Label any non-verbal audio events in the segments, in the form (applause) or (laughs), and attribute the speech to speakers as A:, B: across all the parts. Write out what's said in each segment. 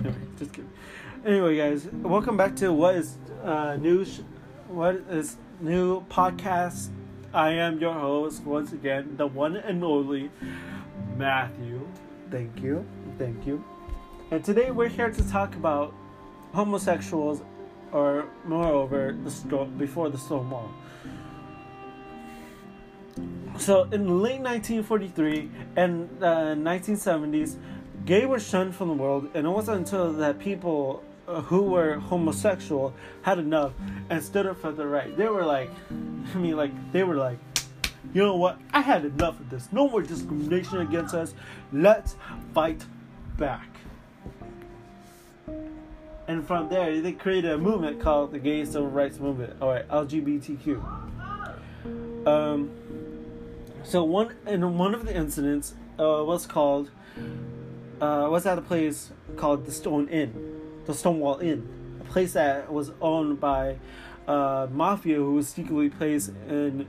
A: Anyway, just kidding. Anyway, guys, welcome back to what is uh, new. Sh- what is new podcast? I am your host once again, the one and only Matthew. Thank you, thank you. And today we're here to talk about homosexuals, or moreover, the sto- before the Stonewall. So in the late 1943 and uh, 1970s, gay were shunned from the world, and it wasn't until that people uh, who were homosexual had enough and stood up for the right. They were like, (laughs) I mean, like they were like, you know what? I had enough of this. No more discrimination against us. Let's fight back. And from there, they created a movement called the Gay Civil Rights Movement, or LGBTQ. Um, so one in one of the incidents uh, was called uh, was at a place called? The Stone Inn, the Stonewall Inn, a place that was owned by uh, mafia who was secretly plays in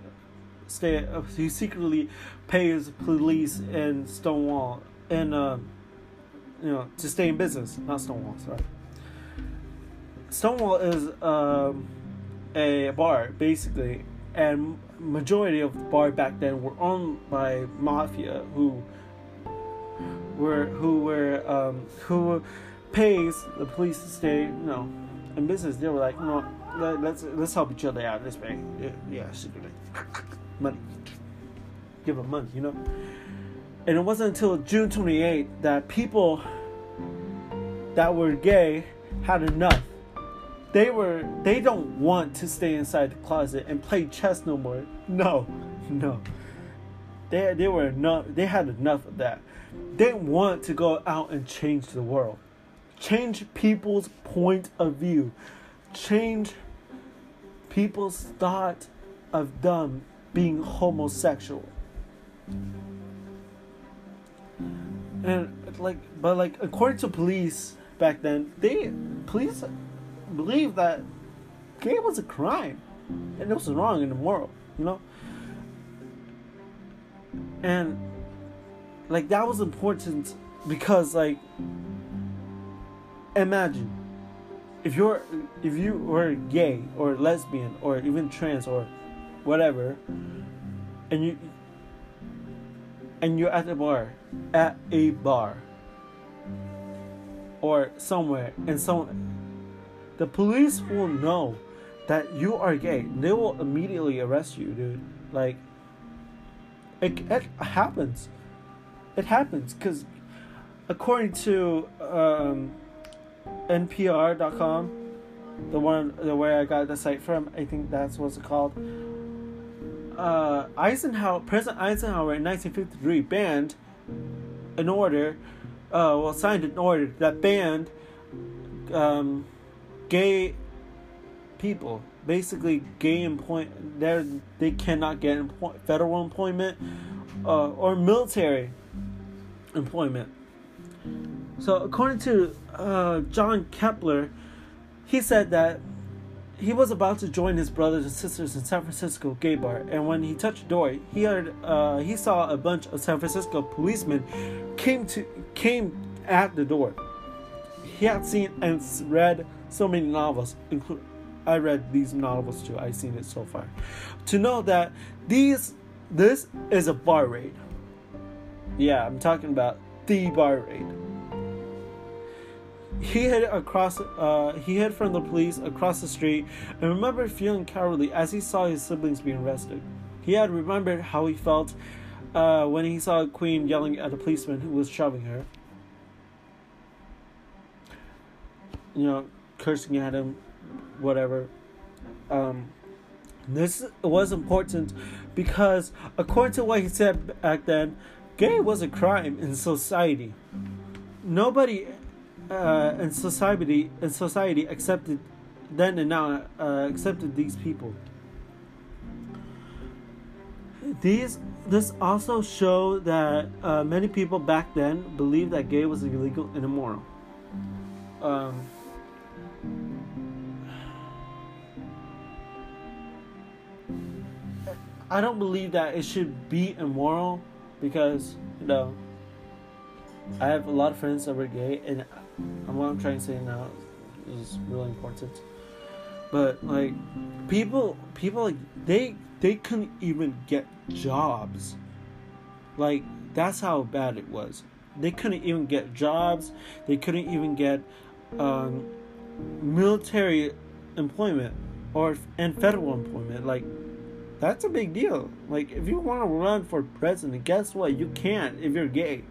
A: stay uh, who secretly pays police in Stonewall and uh, you know to stay in business, not Stonewall, sorry. Stonewall is um, a bar basically, and majority of the bar back then were owned by mafia who were who were um, who pays the police to stay you know in business. They were like, no, let, let's let's help each other out this way. Yeah, yeah, secretly, money, give them money, you know. And it wasn't until June 28th that people that were gay had enough they were they don't want to stay inside the closet and play chess no more. No, (laughs) no. They they were enough. They had enough of that. They want to go out and change the world, change people's point of view, change people's thought of them being homosexual. And like, but like according to police back then, they police believe that gay was a crime and it was wrong and immoral, you know? And like that was important because like imagine if you're if you were gay or lesbian or even trans or whatever and you and you're at a bar at a bar or somewhere and some the police will know that you are gay. They will immediately arrest you, dude. Like, it, it happens. It happens because, according to um, NPR.com, the one the way I got the site from, I think that's what's called. Uh, Eisenhower, President Eisenhower in 1953 banned an order, uh, well, signed an order that banned um, gay people basically gay employment they they cannot get federal employment uh, or military employment. So according to uh, john kepler he said that he was about to join his brothers and sisters in san francisco gay bar and when he touched the door he heard uh, he saw a bunch of san francisco policemen came to came at the door. He had seen and read so many novels, include I read these novels too. I've seen it so far. To know that these this is a bar raid. Yeah, I'm talking about the bar raid. He hid across. Uh, he hid from the police across the street, and remembered feeling cowardly as he saw his siblings being arrested. He had remembered how he felt uh, when he saw a queen yelling at a policeman who was shoving her. You know, cursing at him, whatever. Um, this was important because, according to what he said back then, gay was a crime in society. Nobody uh, in society in society accepted then and now uh, accepted these people. These this also showed that uh, many people back then believed that gay was illegal and immoral. Um, I don't believe that it should be immoral because you know I have a lot of friends that were gay, and what I'm trying to say now is really important. But like, people, people like they they couldn't even get jobs. Like that's how bad it was. They couldn't even get jobs. They couldn't even get um, military employment or and federal employment. Like that's a big deal. Like if you want to run for president, guess what? You can't if you're gay.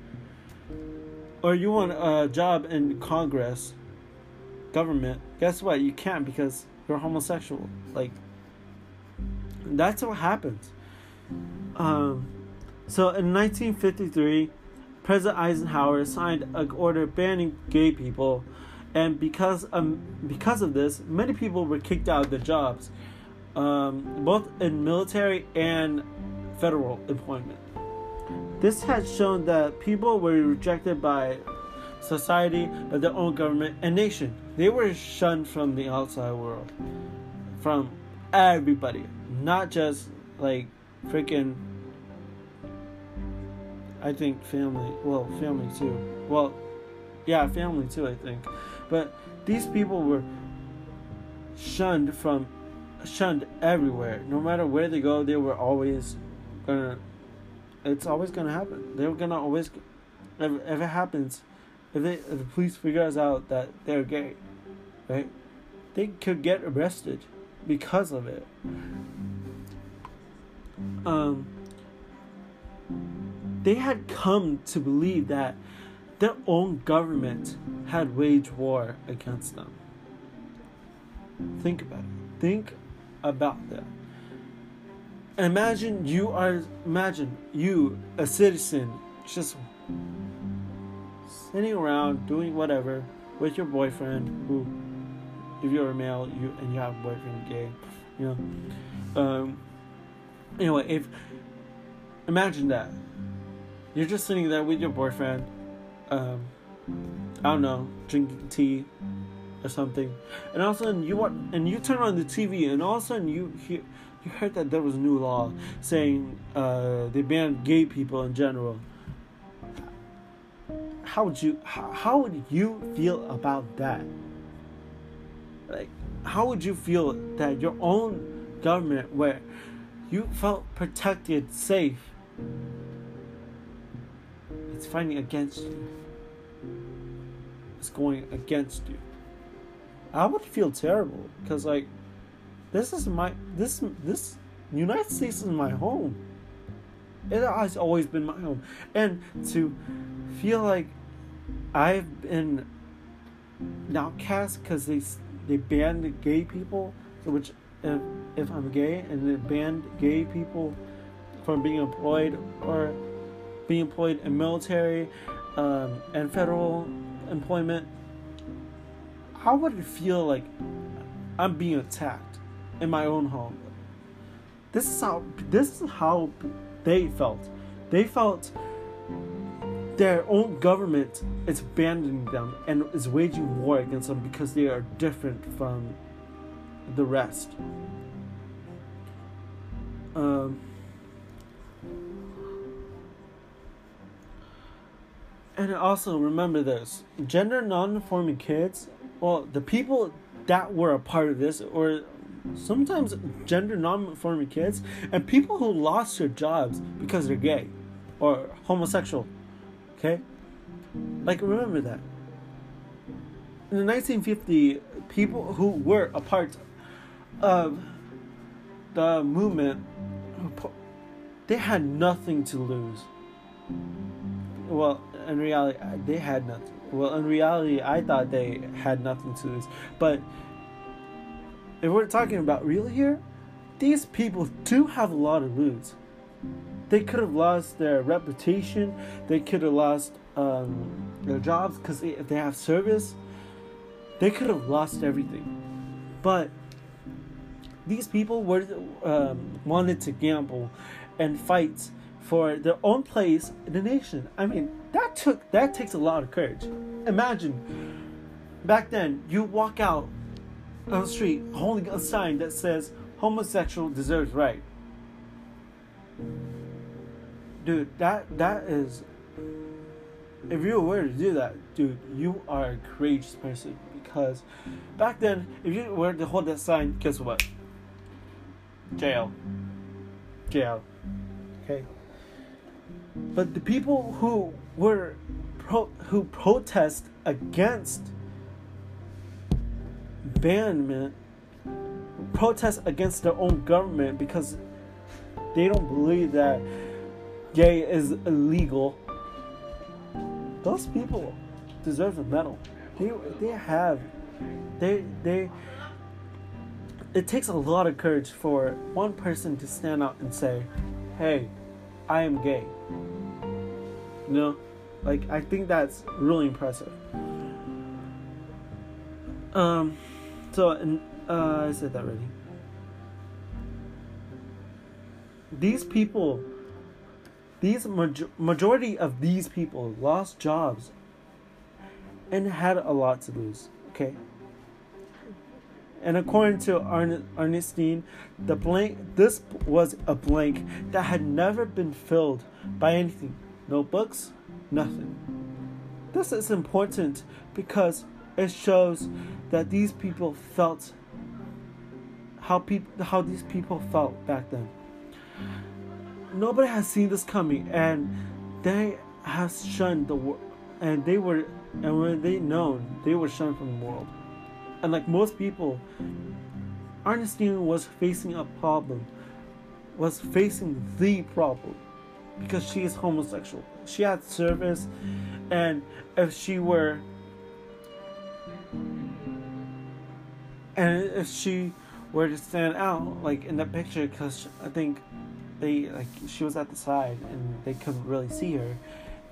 A: Or you want a job in Congress, government, guess what? You can't because you're homosexual. Like that's what happens. Um, so in 1953, President Eisenhower signed an order banning gay people, and because um because of this, many people were kicked out of their jobs, um, both in military and federal employment. This had shown that people were rejected by society, by their own government and nation. They were shunned from the outside world, from everybody, not just like freaking. I think family, well, family too. Well, yeah, family too, I think. But these people were shunned from, shunned everywhere. No matter where they go, they were always gonna it's always gonna happen. They're gonna always, if, if it happens, if, they, if the police figures out that they're gay, right, they could get arrested because of it. Um, they had come to believe that their own government had waged war against them. Think about it. Think about that. Imagine you are imagine you a citizen just sitting around doing whatever with your boyfriend who if you're a male you and you have a boyfriend gay you know um anyway if imagine that you're just sitting there with your boyfriend um i don't know drinking tea or something and all of a sudden you want and you turn on the tv and all of a sudden you hear you heard that there was a new law saying uh, they banned gay people in general. How would you how, how would you feel about that? Like how would you feel that your own government where you felt protected, safe, it's fighting against you. It's going against you. I would feel terrible because like this is my this this United States is my home. It has always been my home, and to feel like I've been outcast because they they banned gay people, which if if I'm gay and they banned gay people from being employed or being employed in military um, and federal employment, how would it feel like I'm being attacked? in my own home. This is how this is how they felt. They felt their own government is abandoning them and is waging war against them because they are different from the rest. Um, and also remember this gender non-conforming kids well the people that were a part of this or sometimes gender non-conforming kids and people who lost their jobs because they're gay or homosexual okay? Like remember that. In the 1950 people who were a part of the movement they had nothing to lose. Well in reality they had nothing well in reality i thought they had nothing to lose but if we're talking about real here, these people do have a lot of lose. They could have lost their reputation. They could have lost um, their jobs because if they have service, they could have lost everything. But these people were um, wanted to gamble and fight for their own place in the nation. I mean, that took that takes a lot of courage. Imagine back then you walk out on the street holding a sign that says homosexual deserves right. Dude, that that is if you were to do that, dude, you are a courageous person because back then, if you were to hold that sign, guess what? Jail. Jail. Okay. But the people who were pro- who protest against banment, protest against their own government because they don't believe that gay is illegal. Those people deserve a medal. They they have they they it takes a lot of courage for one person to stand out and say, "Hey, I am gay." You know, like I think that's really impressive. Um, so and uh, I said that already. These people, these major- majority of these people lost jobs and had a lot to lose. Okay. And according to Ernestine, the blank this was a blank that had never been filled by anything. No books, nothing. This is important because it shows that these people felt how how these people felt back then. Nobody has seen this coming, and they have shunned the world, and they were, and when they known, they were shunned from the world. And like most people, Ernestine was facing a problem, was facing the problem, because she is homosexual. She had service, and if she were and if she were to stand out like in that picture because i think they like she was at the side and they couldn't really see her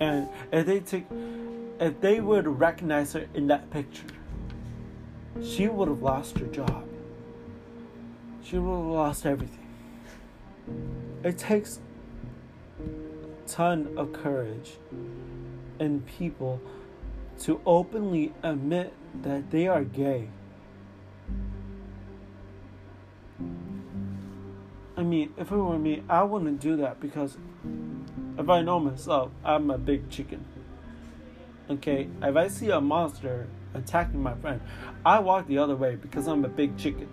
A: and if they took if they would recognize her in that picture she would have lost her job. She would have lost everything. It takes a ton of courage in people to openly admit that they are gay. I mean, if it were me, I wouldn't do that because if I know myself, I'm a big chicken. Okay, if I see a monster attacking my friend, I walk the other way because I'm a big chicken.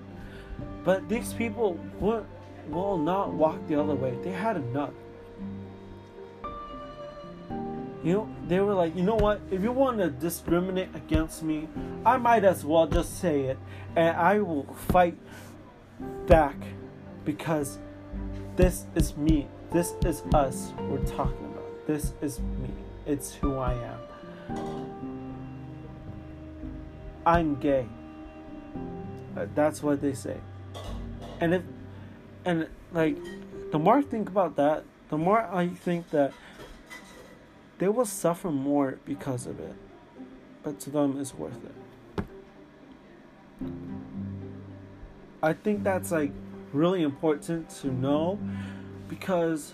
A: But these people will, will not walk the other way. They had enough. You know, they were like, you know what? If you want to discriminate against me, I might as well just say it, and I will fight back because this is me. This is us we're talking about. This is me. It's who I am. I'm gay. Uh, That's what they say. And if and like the more I think about that, the more I think that they will suffer more because of it. But to them it's worth it. I think that's like really important to know because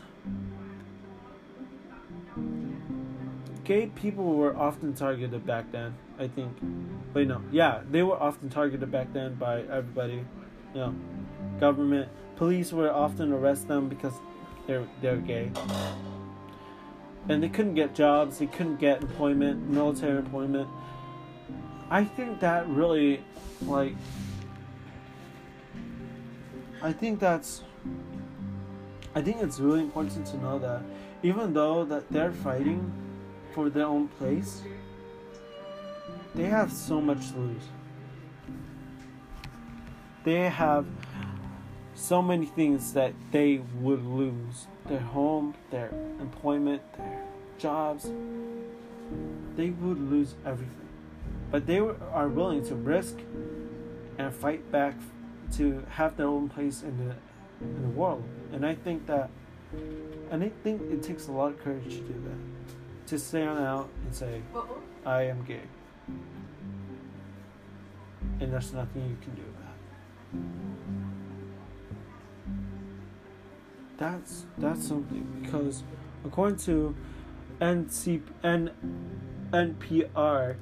A: gay people were often targeted back then. I think. Wait, no. Yeah, they were often targeted back then by everybody. You know, government, police would often arrest them because they're they're gay, and they couldn't get jobs. They couldn't get employment, military employment. I think that really, like, I think that's I think it's really important to know that even though that they're fighting for their own place, they have so much to lose. They have so many things that they would lose. Their home, their employment, their jobs. They would lose everything. But they are willing to risk and fight back to have their own place in the in the world. And I think that and I think it takes a lot of courage to do that. To stand out and say, I am gay. And there's nothing you can do about it. That's that's something because according to NC, N, NPR,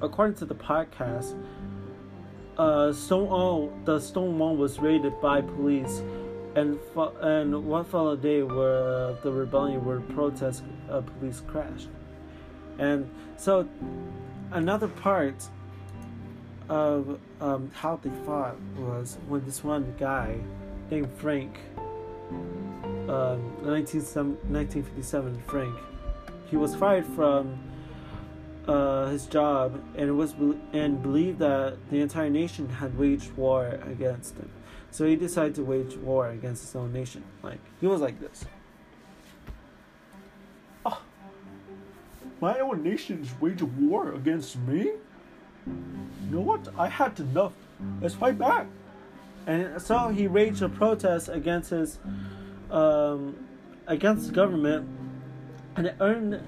A: according to the podcast, uh, Stonewall, the Stonewall was raided by police, and fo- and one followed day where the rebellion where protest uh, police crashed. And so another part of um, how they fought was when this one guy named Frank, um, 1957 Frank, he was fired from uh, his job and was and believed that the entire nation had waged war against him. So he decided to wage war against his own nation. Like he was like this. Oh, my own nation's waging war against me. You know what? I had enough. Let's fight back. And so he waged a protest against his, um, against the government, and it earned.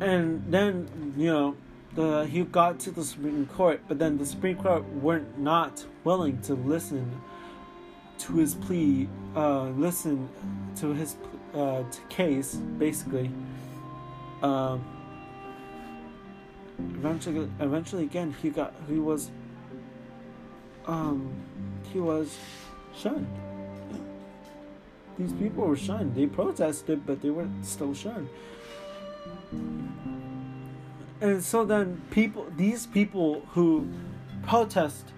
A: And then you know, the he got to the Supreme Court, but then the Supreme Court weren't not willing to listen to his plea, uh, listen to his uh, case, basically. Um, eventually, eventually, again, he got he was um, he was shunned. These people were shunned. They protested, but they were still shunned. And so then people, these people who protest,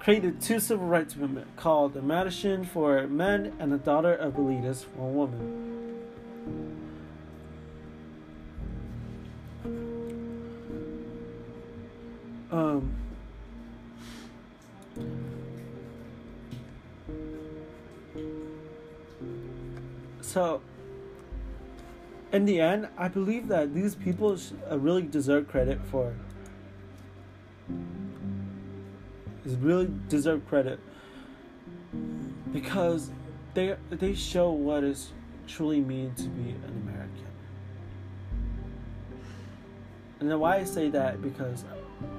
A: created two civil rights movements called the Mattachine for Men and the Daughter of Bilitis for Women. In the end, I believe that these people uh, really deserve credit for. Really deserve credit because they they show what is truly mean to be an American. And then why I say that because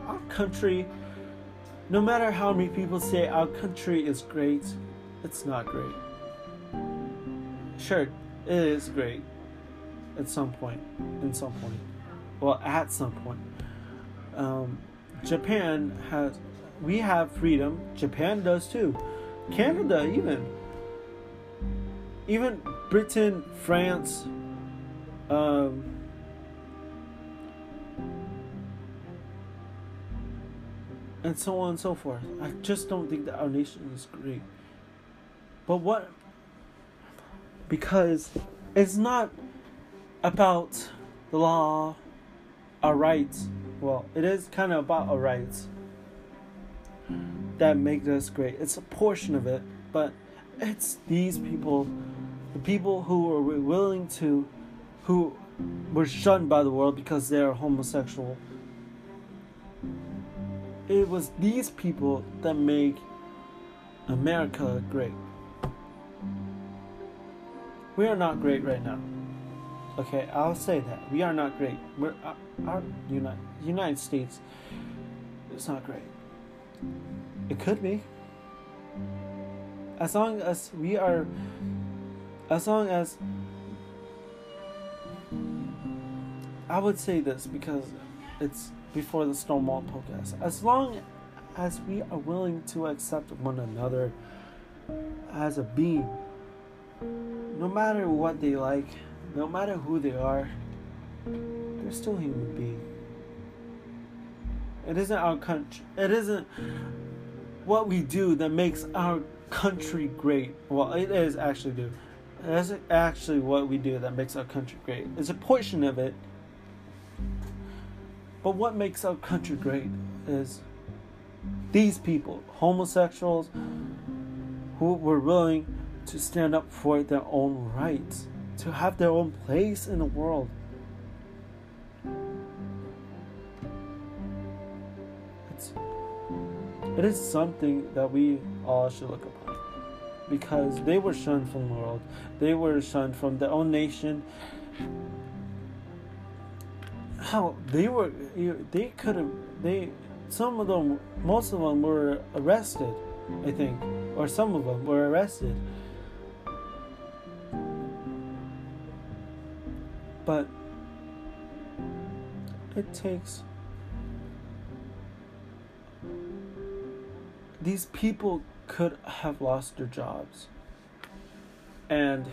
A: our country, no matter how many people say our country is great, it's not great. Sure, it is great at some point. In some point, well, at some point, um, Japan has. We have freedom. Japan does too. Canada even. Even Britain, France, um, and so on and so forth. I just don't think that our nation is great. But what? Because it's not about the law, our rights. Well, it is kind of about our rights that make us great. It's a portion of it, but it's these people, the people who are willing to, who were shunned by the world because they're homosexual. It was these people that make America great. We are not great right now. Okay, I'll say that we are not great. We're uh, our United United States. It's not great. It could be. As long as we are, as long as I would say this because it's before the Stonewall podcast. As long as we are willing to accept one another as a being, no matter what they like no matter who they are, they're still human beings. It isn't our country. It isn't what we do that makes our country great. Well, it is actually do. Is actually what we do that makes our country great. It's a portion of it. But what makes our country great is these people, homosexuals, who were willing to stand up for their own rights to have their own place in the world. It's, it is something that we all should look upon because they were shunned from the world, they were shunned from their own nation. How they were, they could have, they, some of them, most of them were arrested, I think, or some of them were arrested But it takes these people could have lost their jobs. And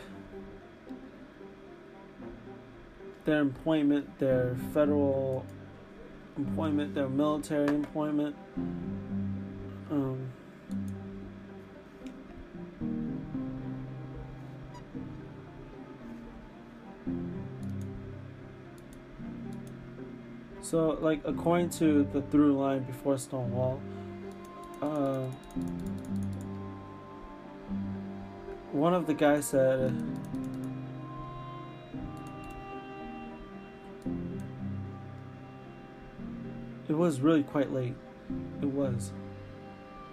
A: their employment, their federal employment, their military employment. Um, so, like, according to the through line before Stonewall, uh, one of the guys said it was really quite late. It was.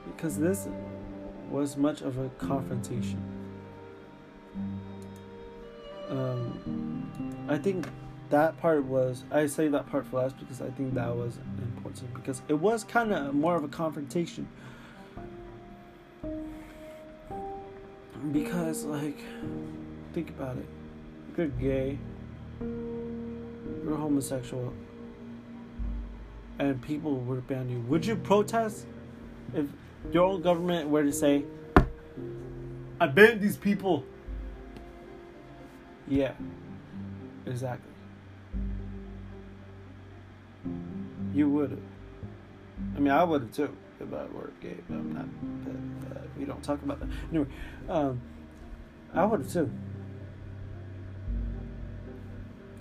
A: Because this was much of a confrontation. Um, I think that part was, I say that part for last because I think that was important because it was kind of more of a confrontation. Because, like, think about it. You're gay, you're homosexual, and people to ban you, would you protest if your own government were to say, I ban these people? Yeah, exactly. You would have. I mean, I would have too if I were gay, but I'm not. But, uh, we don't talk about that. Anyway, um, I would have too.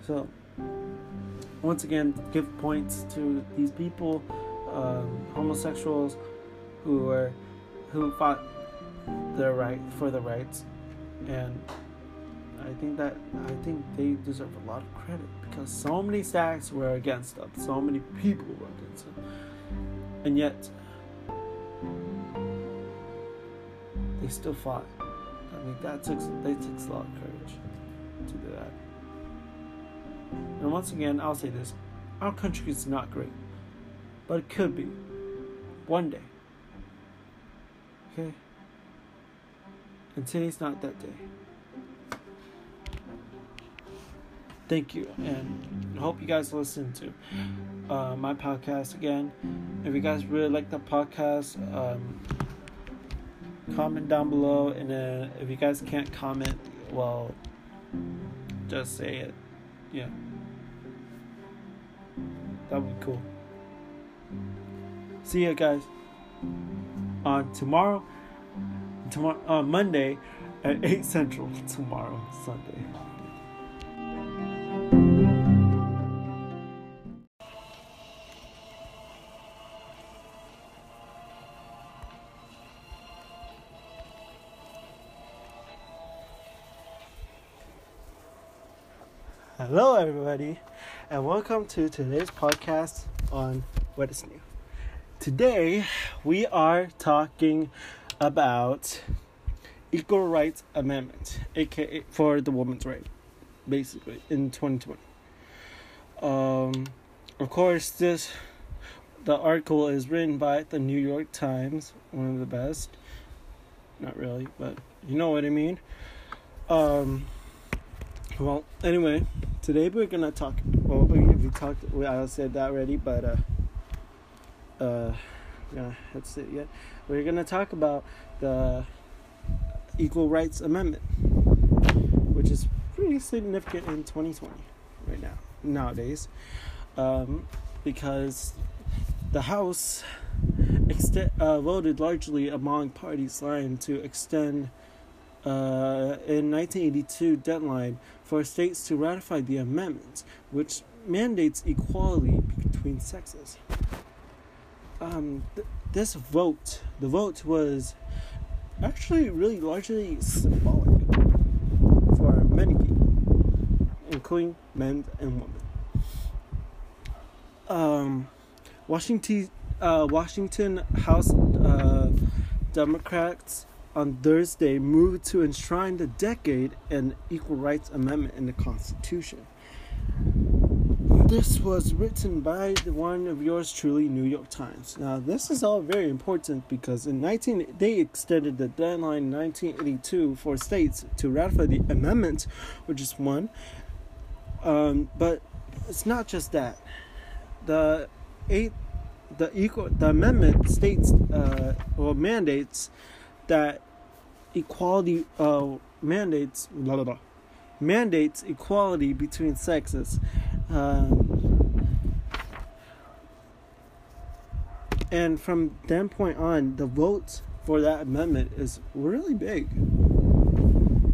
A: So, once again, give points to these people, um, homosexuals, who are who fought their right for the rights, and I think that I think they deserve a lot of credit because so many stacks were against them, so many people were against them, and yet they still fought. I mean, that took they took a lot of courage to do that. And once again, I'll say this: our country is not great, but it could be one day. Okay. And today's not that day. Thank you, and hope you guys listen to uh, my podcast again. If you guys really like the podcast, um, comment down below, and then if you guys can't comment, well, just say it. Yeah, that would be cool. See you guys on tomorrow, tomorrow on Monday at eight central. (laughs) Tomorrow, Sunday. Everybody, and welcome to today's podcast on what is new. Today, we are talking about Equal Rights Amendment, aka for the woman's right, basically in 2020. Um, of course, this the article is written by the New York Times, one of the best. Not really, but you know what I mean. Um, well, anyway, today we're gonna talk. Well, we, we talked. We, I said that already, but uh, uh, yeah, that's it. Yet we're gonna talk about the Equal Rights Amendment, which is pretty significant in 2020 right now nowadays, um, because the House ext- uh, voted largely among parties line to extend uh, in 1982 deadline for states to ratify the amendment, which mandates equality between sexes. Um, th- this vote, the vote was actually really largely symbolic for many people, including men and women. Um, Washington, uh, Washington House uh, Democrats on Thursday moved to enshrine the decade and equal rights amendment in the Constitution. This was written by the one of yours truly, New York Times. Now, this is all very important because in 19 they extended the deadline in 1982 for states to ratify the amendment, which is one. Um, but it's not just that. The eight, the equal, the amendment states uh, or mandates that equality uh, mandates blah, blah, blah, mandates equality between sexes. Um, and from that point on, the votes for that amendment is really big in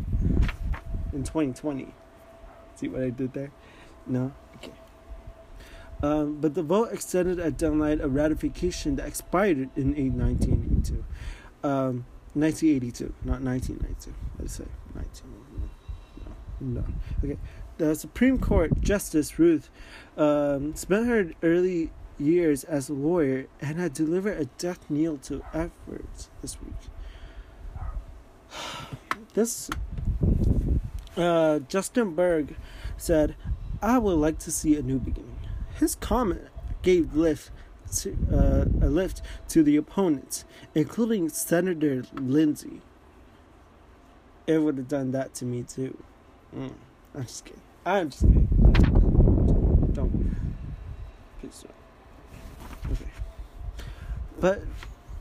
A: 2020. See what I did there? No? Okay. Um, but the vote extended a deadline of ratification that expired in 1982. Um, 1982, not 1992. Let's say 19. No, no. Okay. The Supreme Court Justice Ruth um, spent her early years as a lawyer and had delivered a death knell to efforts this week. (sighs) This uh, Justice Ginsburg said, "I would like to see a new beginning." His comment gave lift to, uh, a lift to the opponents, including Senator Lindsey. It would have done that to me too. Mm, I'm just kidding. I'm just kidding. Don't. Please don't. Okay. But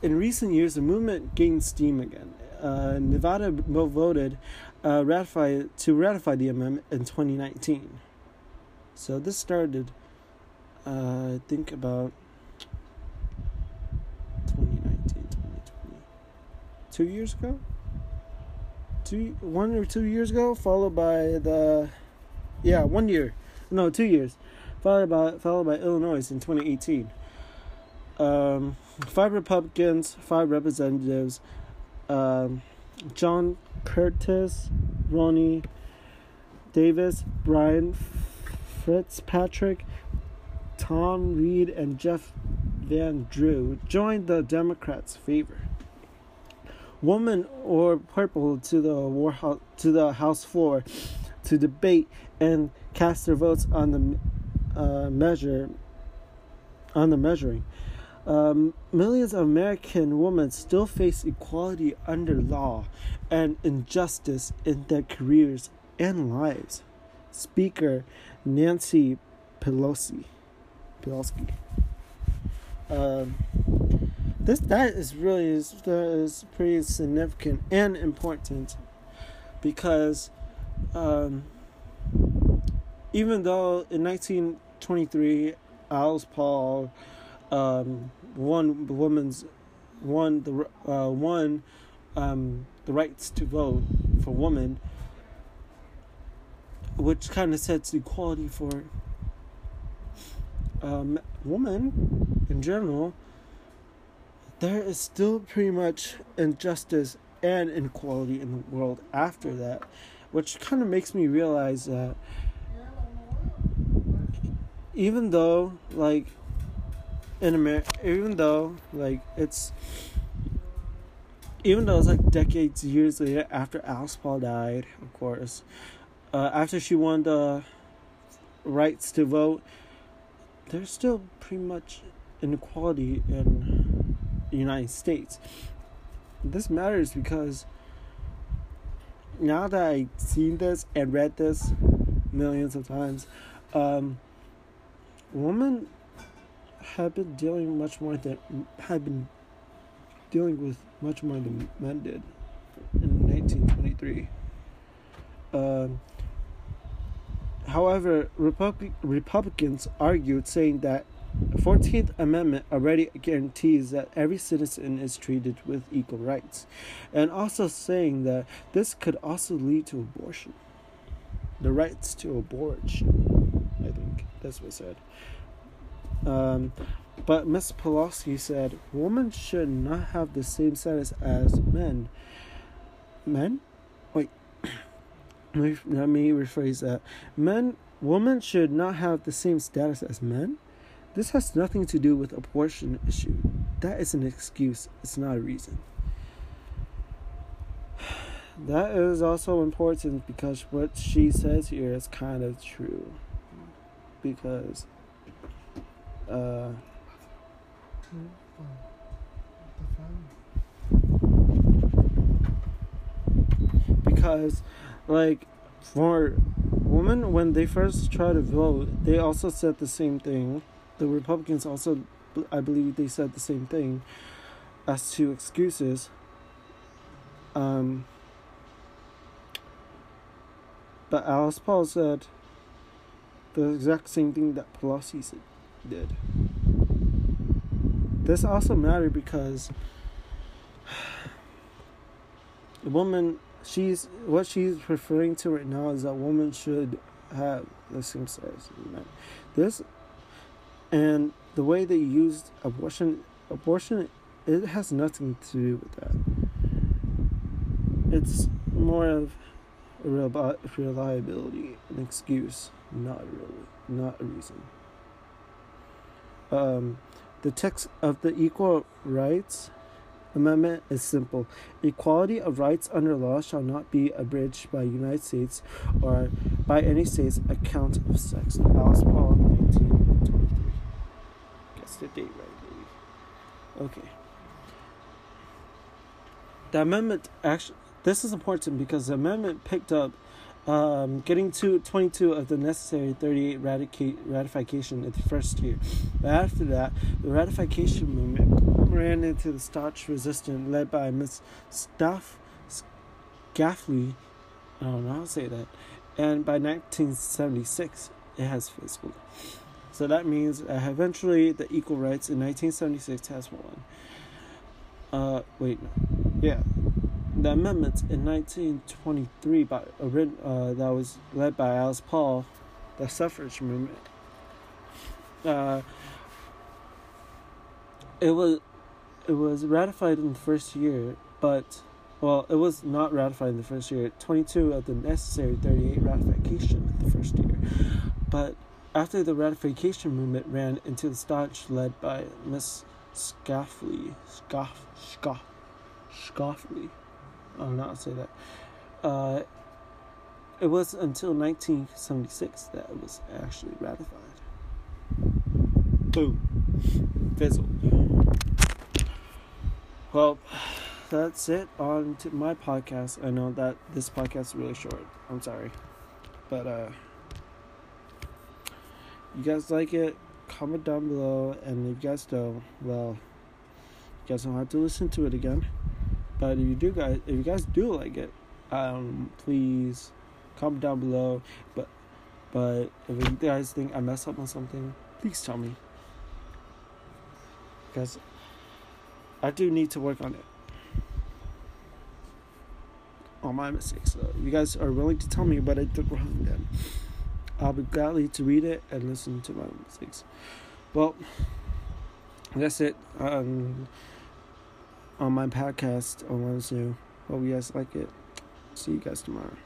A: in recent years, the movement gained steam again. Uh, Nevada voted uh, ratify to ratify the amendment in 2019. So this started, uh, I think about 2019, 2020, two years ago. Two, one or two years ago, followed by the, yeah, one year, no, two years, followed by followed by Illinois in 2018. Um, five Republicans, five representatives. Um, John Curtis, Rodney Davis, Brian Fitzpatrick, Tom Reed, and Jeff Van Drew joined the Democrats' favor. Woman or purple to the war house, to the House floor to debate and cast their votes on the uh, measure on the measuring. Um, millions of American women still face equality under law and injustice in their careers and lives. Speaker Nancy Pelosi. Pelosi. Um, this that is really is, is pretty significant and important because um, even though in 1923 Alice Paul um, won the woman's won the uh, won um, the rights to vote for women, which kind of sets equality for um, women in general. There is still pretty much injustice and inequality in the world after that, which kind of makes me realize that even though like in America, even though like it's even though it's like decades, years later after Alice Paul died, of course, uh, after she won the rights to vote, there's still pretty much inequality in United States. This matters because now that I've seen this and read this millions of times, um, women have been dealing much more than have been dealing with much more than men did in 1923. Um, however, Republic, Republicans argued, saying that the 14th Amendment already guarantees that every citizen is treated with equal rights, and also saying that this could also lead to abortion. The rights to abortion, I think that's what said. Um, but Ms. Pelosi said women should not have the same status as men. Men? Wait. (coughs) Let me rephrase that. Men, women should not have the same status as men. This has nothing to do with abortion issue. That is an excuse. It's not a reason. (sighs) That is also important because what she says here is kind of true. Because uh, because like for women when they first try to vote they also said the same thing the republicans also i believe they said the same thing as to excuses um but Alice Paul said the exact same thing that Pelosi did. This also mattered because (sighs) the woman she's what she's referring to right now is that women should have the same sex. This and the way they used abortion abortion it has nothing to do with that. It's more of a reliability, an excuse, not really, not a reason. Um, the text of the Equal Rights Amendment is simple. Equality of rights under law shall not be abridged by United States or by any state's account of sex. Alice Paul, 1923. The date right, baby. Okay. The amendment actually, this is important because the amendment picked up um, getting to 22 of the necessary 38 ratific- ratification in the first year. But after that, the ratification movement ran into the staunch resistance led by Miss Staff Scafley. I don't know how to say that. And by 1976, it has fizzled. So that means uh, eventually the equal rights in 1976 has won. Uh, wait, yeah, the amendments in 1923 by uh, that was led by Alice Paul, the suffrage movement. Uh, it was it was ratified in the first year, but well, it was not ratified in the first year. 22 of the necessary 38 ratification in the first year, but after the ratification movement ran into the staunch led by Miss Scafley, Scoff, Scoff, Scoffley. I don't know how to say that. Uh, it was until 1976 that it was actually ratified. Boom. Fizzled. Well, that's it on to my podcast. I know that this podcast is really short. I'm sorry. But, uh, you guys like it, comment down below. And if you guys don't, well, you guys don't have to listen to it again. But if you do guys, if you guys do like it, um, please comment down below. But but if you guys think I messed up on something, please tell me. Because I do need to work on it. On my mistakes. though. you guys are willing to tell me what I did wrong, then I'll be gladly to read it and listen to my mistakes. Well, that's it. On my podcast on Wednesday. Hope you guys like it. See you guys tomorrow.